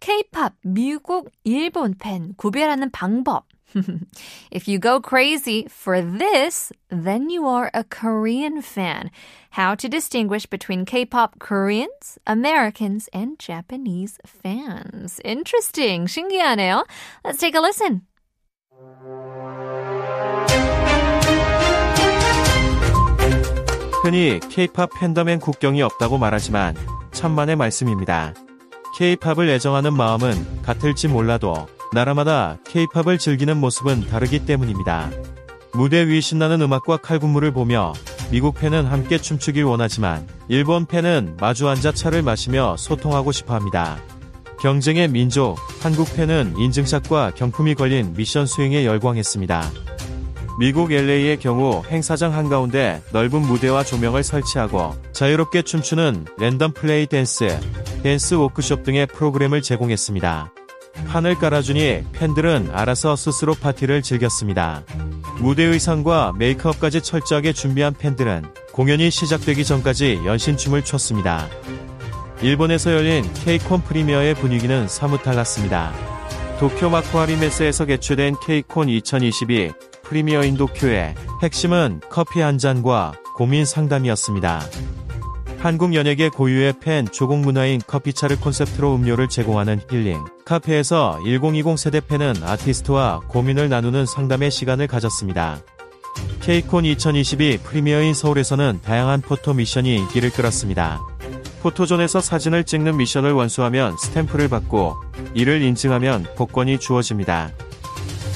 K-pop, 미국, 일본 팬 구별하는 방법. if you go crazy for this, then you are a Korean fan. How to distinguish between K-pop Koreans, Americans, and Japanese fans. Interesting. 신기하네요. Let's take a listen. 흔히 K-팝 팬덤엔 국경이 없다고 말하지만 천만의 말씀입니다. K-팝을 애정하는 마음은 같을지 몰라도 나라마다 K-팝을 즐기는 모습은 다르기 때문입니다. 무대 위 신나는 음악과 칼군무를 보며 미국 팬은 함께 춤추길 원하지만 일본 팬은 마주 앉아 차를 마시며 소통하고 싶어 합니다. 경쟁의 민족, 한국 팬은 인증샷과 경품이 걸린 미션 수행에 열광했습니다. 미국 LA의 경우 행사장 한가운데 넓은 무대와 조명을 설치하고 자유롭게 춤추는 랜덤 플레이 댄스, 댄스 워크숍 등의 프로그램을 제공했습니다. 판을 깔아주니 팬들은 알아서 스스로 파티를 즐겼습니다. 무대 의상과 메이크업까지 철저하게 준비한 팬들은 공연이 시작되기 전까지 연신춤을 췄습니다. 일본에서 열린 케이콘 프리미어의 분위기는 사뭇 달랐습니다. 도쿄 마쿠아리 메스에서 개최된 케이콘 2022 프리미어 인도큐의 핵심은 커피 한 잔과 고민 상담이었습니다. 한국 연예계 고유의 팬 조공 문화인 커피차를 콘셉트로 음료를 제공하는 힐링. 카페에서 1020 세대 팬은 아티스트와 고민을 나누는 상담의 시간을 가졌습니다. 케이콘 2022 프리미어인 서울에서는 다양한 포토 미션이 인기를 끌었습니다. 포토존에서 사진을 찍는 미션을 완수하면 스탬프를 받고 이를 인증하면 복권이 주어집니다.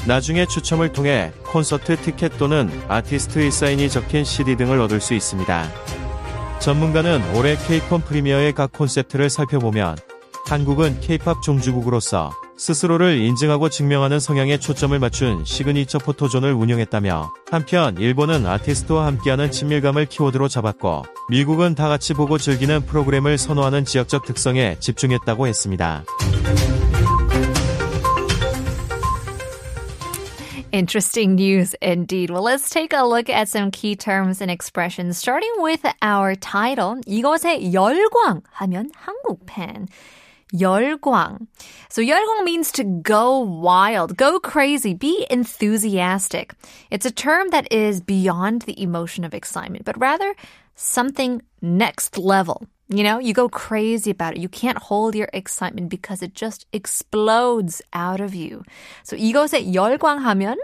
나중에 추첨을 통해 콘서트 티켓 또는 아티스트의 사인이 적힌 CD 등을 얻을 수 있습니다. 전문가는 올해 케이콘 프리미어의 각 콘셉트를 살펴보면 한국은 케이팝 종주국으로서 스스로를 인증하고 증명하는 성향에 초점을 맞춘 시그니처 포토존을 운영했다며 한편 일본은 아티스트와 함께하는 친밀감을 키워드로 잡았고 미국은 다 같이 보고 즐기는 프로그램을 선호하는 지역적 특성에 집중했다고 했습니다. Interesting news indeed. Well, let's take a look at some key terms and expressions, starting with our title. 이것에 열광 하면 한국 팬. 열광. So 열광 means to go wild, go crazy, be enthusiastic. It's a term that is beyond the emotion of excitement, but rather something next level. You know, you go crazy about it. You can't hold your excitement because it just explodes out of you. So 이것에 열광하면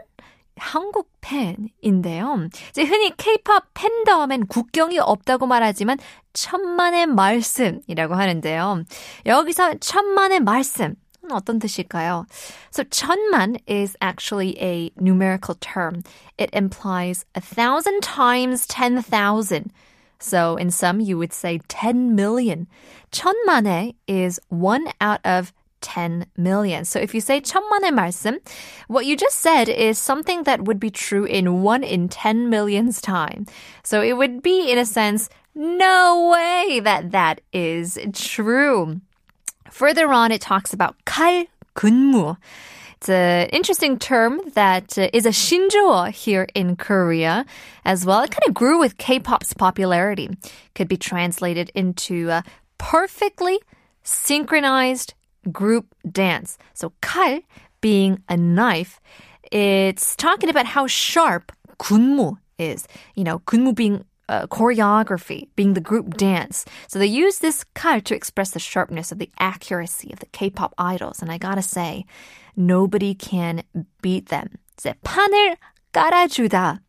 한국 팬인데요. 이제 흔히 K-pop 팬덤엔 국경이 없다고 말하지만 천만의 말씀이라고 하는데요. 여기서 천만의 말씀 어떤 뜻일까요? So 천만 is actually a numerical term. It implies a thousand times ten thousand. So in sum, you would say 10 million. 천만에 is one out of 10 million. So if you say 천만의 말씀, what you just said is something that would be true in 1 in 10 million's time. So it would be, in a sense, no way that that is true. Further on, it talks about 칼 군무. It's an interesting term that uh, is a shinjuo here in Korea as well. It kind of grew with K-pop's popularity. Could be translated into a perfectly synchronized group dance. So 칼 being a knife, it's talking about how sharp 군무 is. You know, 군무 being uh, choreography, being the group dance. So they use this 칼 to express the sharpness of the accuracy of the K-pop idols. And I gotta say, nobody can beat them. 이제 판을 깔아주다.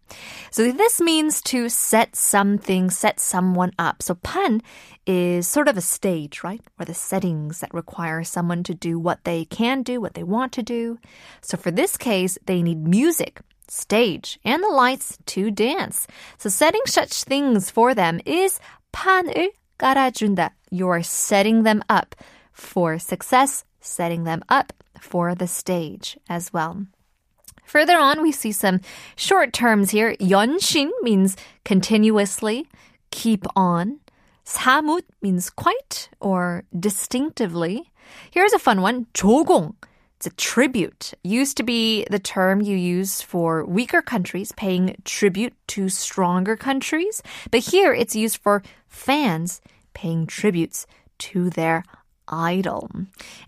So this means to set something, set someone up. So 판 is sort of a stage, right? Or the settings that require someone to do what they can do, what they want to do. So for this case, they need music stage, and the lights to dance. So setting such things for them is 판을 깔아준다. You're setting them up for success, setting them up for the stage as well. Further on, we see some short terms here. 연신 means continuously, keep on. 사뭇 means quite or distinctively. Here's a fun one. 조공. It's a tribute. Used to be the term you use for weaker countries paying tribute to stronger countries. But here it's used for fans paying tributes to their idol.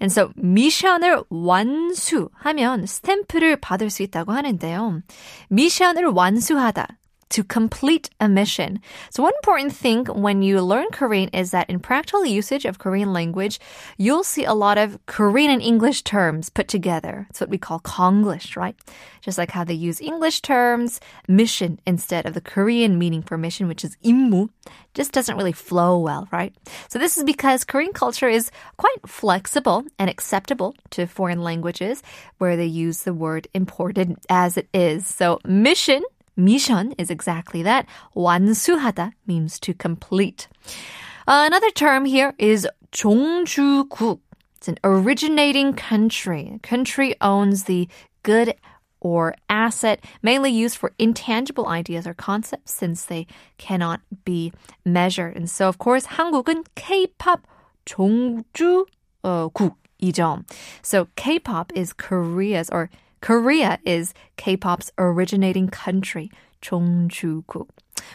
And so 미션을 완수하면 스탬프를 받을 수 있다고 하는데요. 미션을 완수하다 to complete a mission. So one important thing when you learn Korean is that in practical usage of Korean language, you'll see a lot of Korean and English terms put together. It's what we call Konglish, right? Just like how they use English terms, mission instead of the Korean meaning for mission, which is 임무, just doesn't really flow well, right? So this is because Korean culture is quite flexible and acceptable to foreign languages where they use the word imported as it is. So mission Mission is exactly that. 완수하다 means to complete. Uh, another term here is 종주국. It's an originating country. A country owns the good or asset, mainly used for intangible ideas or concepts since they cannot be measured. And so, of course, 한국은 K-pop 종주국이죠. So K-pop is Korea's or Korea is K-pop's originating country, Chungju-gu.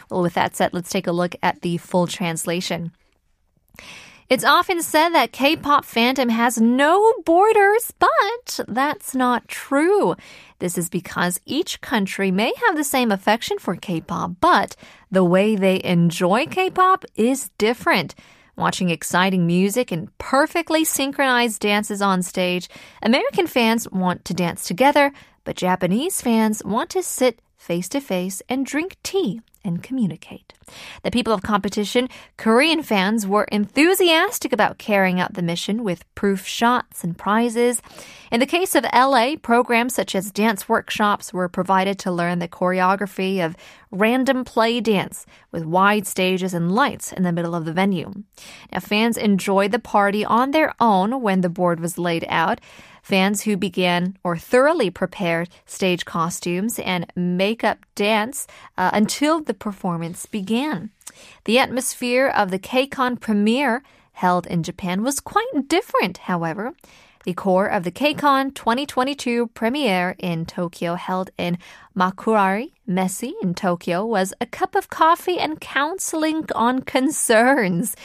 Well, with that said, let's take a look at the full translation. It's often said that K pop fandom has no borders, but that's not true. This is because each country may have the same affection for K pop, but the way they enjoy K pop is different. Watching exciting music and perfectly synchronized dances on stage, American fans want to dance together, but Japanese fans want to sit face to face and drink tea and communicate. The people of competition, Korean fans were enthusiastic about carrying out the mission with proof shots and prizes. In the case of LA, programs such as dance workshops were provided to learn the choreography of random play dance with wide stages and lights in the middle of the venue. Now, fans enjoyed the party on their own when the board was laid out. Fans who began or thoroughly prepared stage costumes and makeup dance uh, until the performance began. The atmosphere of the KCON premiere held in Japan was quite different, however. The core of the KCON 2022 premiere in Tokyo held in Makuhari Messe in Tokyo was a cup of coffee and counseling on concerns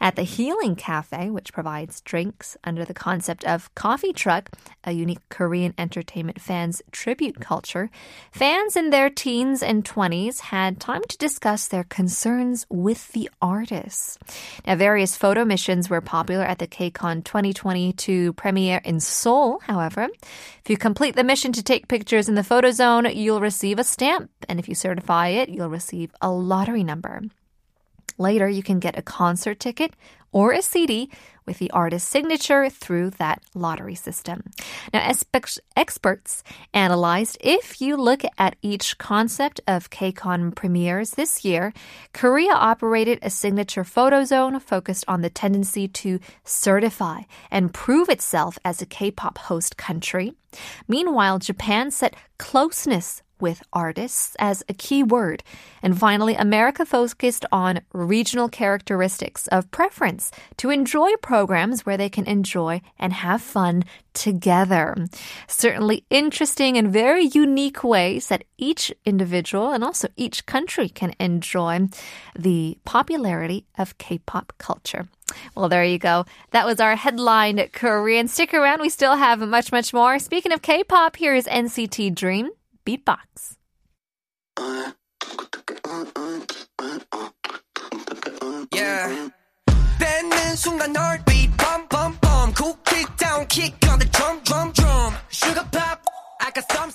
at the Healing Cafe, which provides drinks under the concept of Coffee Truck, a unique Korean entertainment fans tribute culture. Fans in their teens and 20s had time to discuss their concerns with the artists. Now, various photo missions were popular at the KCON 2022 premiere in Seoul, however. If you complete the mission to take pictures in the photo zone, you'll receive a stamp, and if you certify it, you'll receive a lottery number. Later, you can get a concert ticket or a CD with the artist's signature through that lottery system. Now, experts analyzed if you look at each concept of KCON premieres this year, Korea operated a signature photo zone focused on the tendency to certify and prove itself as a K-pop host country. Meanwhile, Japan set closeness with artists as a key word. And finally, America focused on regional characteristics of preference to enjoy programs where they can enjoy and have fun together. Certainly interesting and very unique ways that each individual and also each country can enjoy the popularity of K-pop culture. Well, there you go. That was our headline Korean. Stick around. We still have much, much more. Speaking of K-pop, here is NCT Dream Beatbox. Yeah. beat cool kick down kick on the drum drum drum sugar pop I got some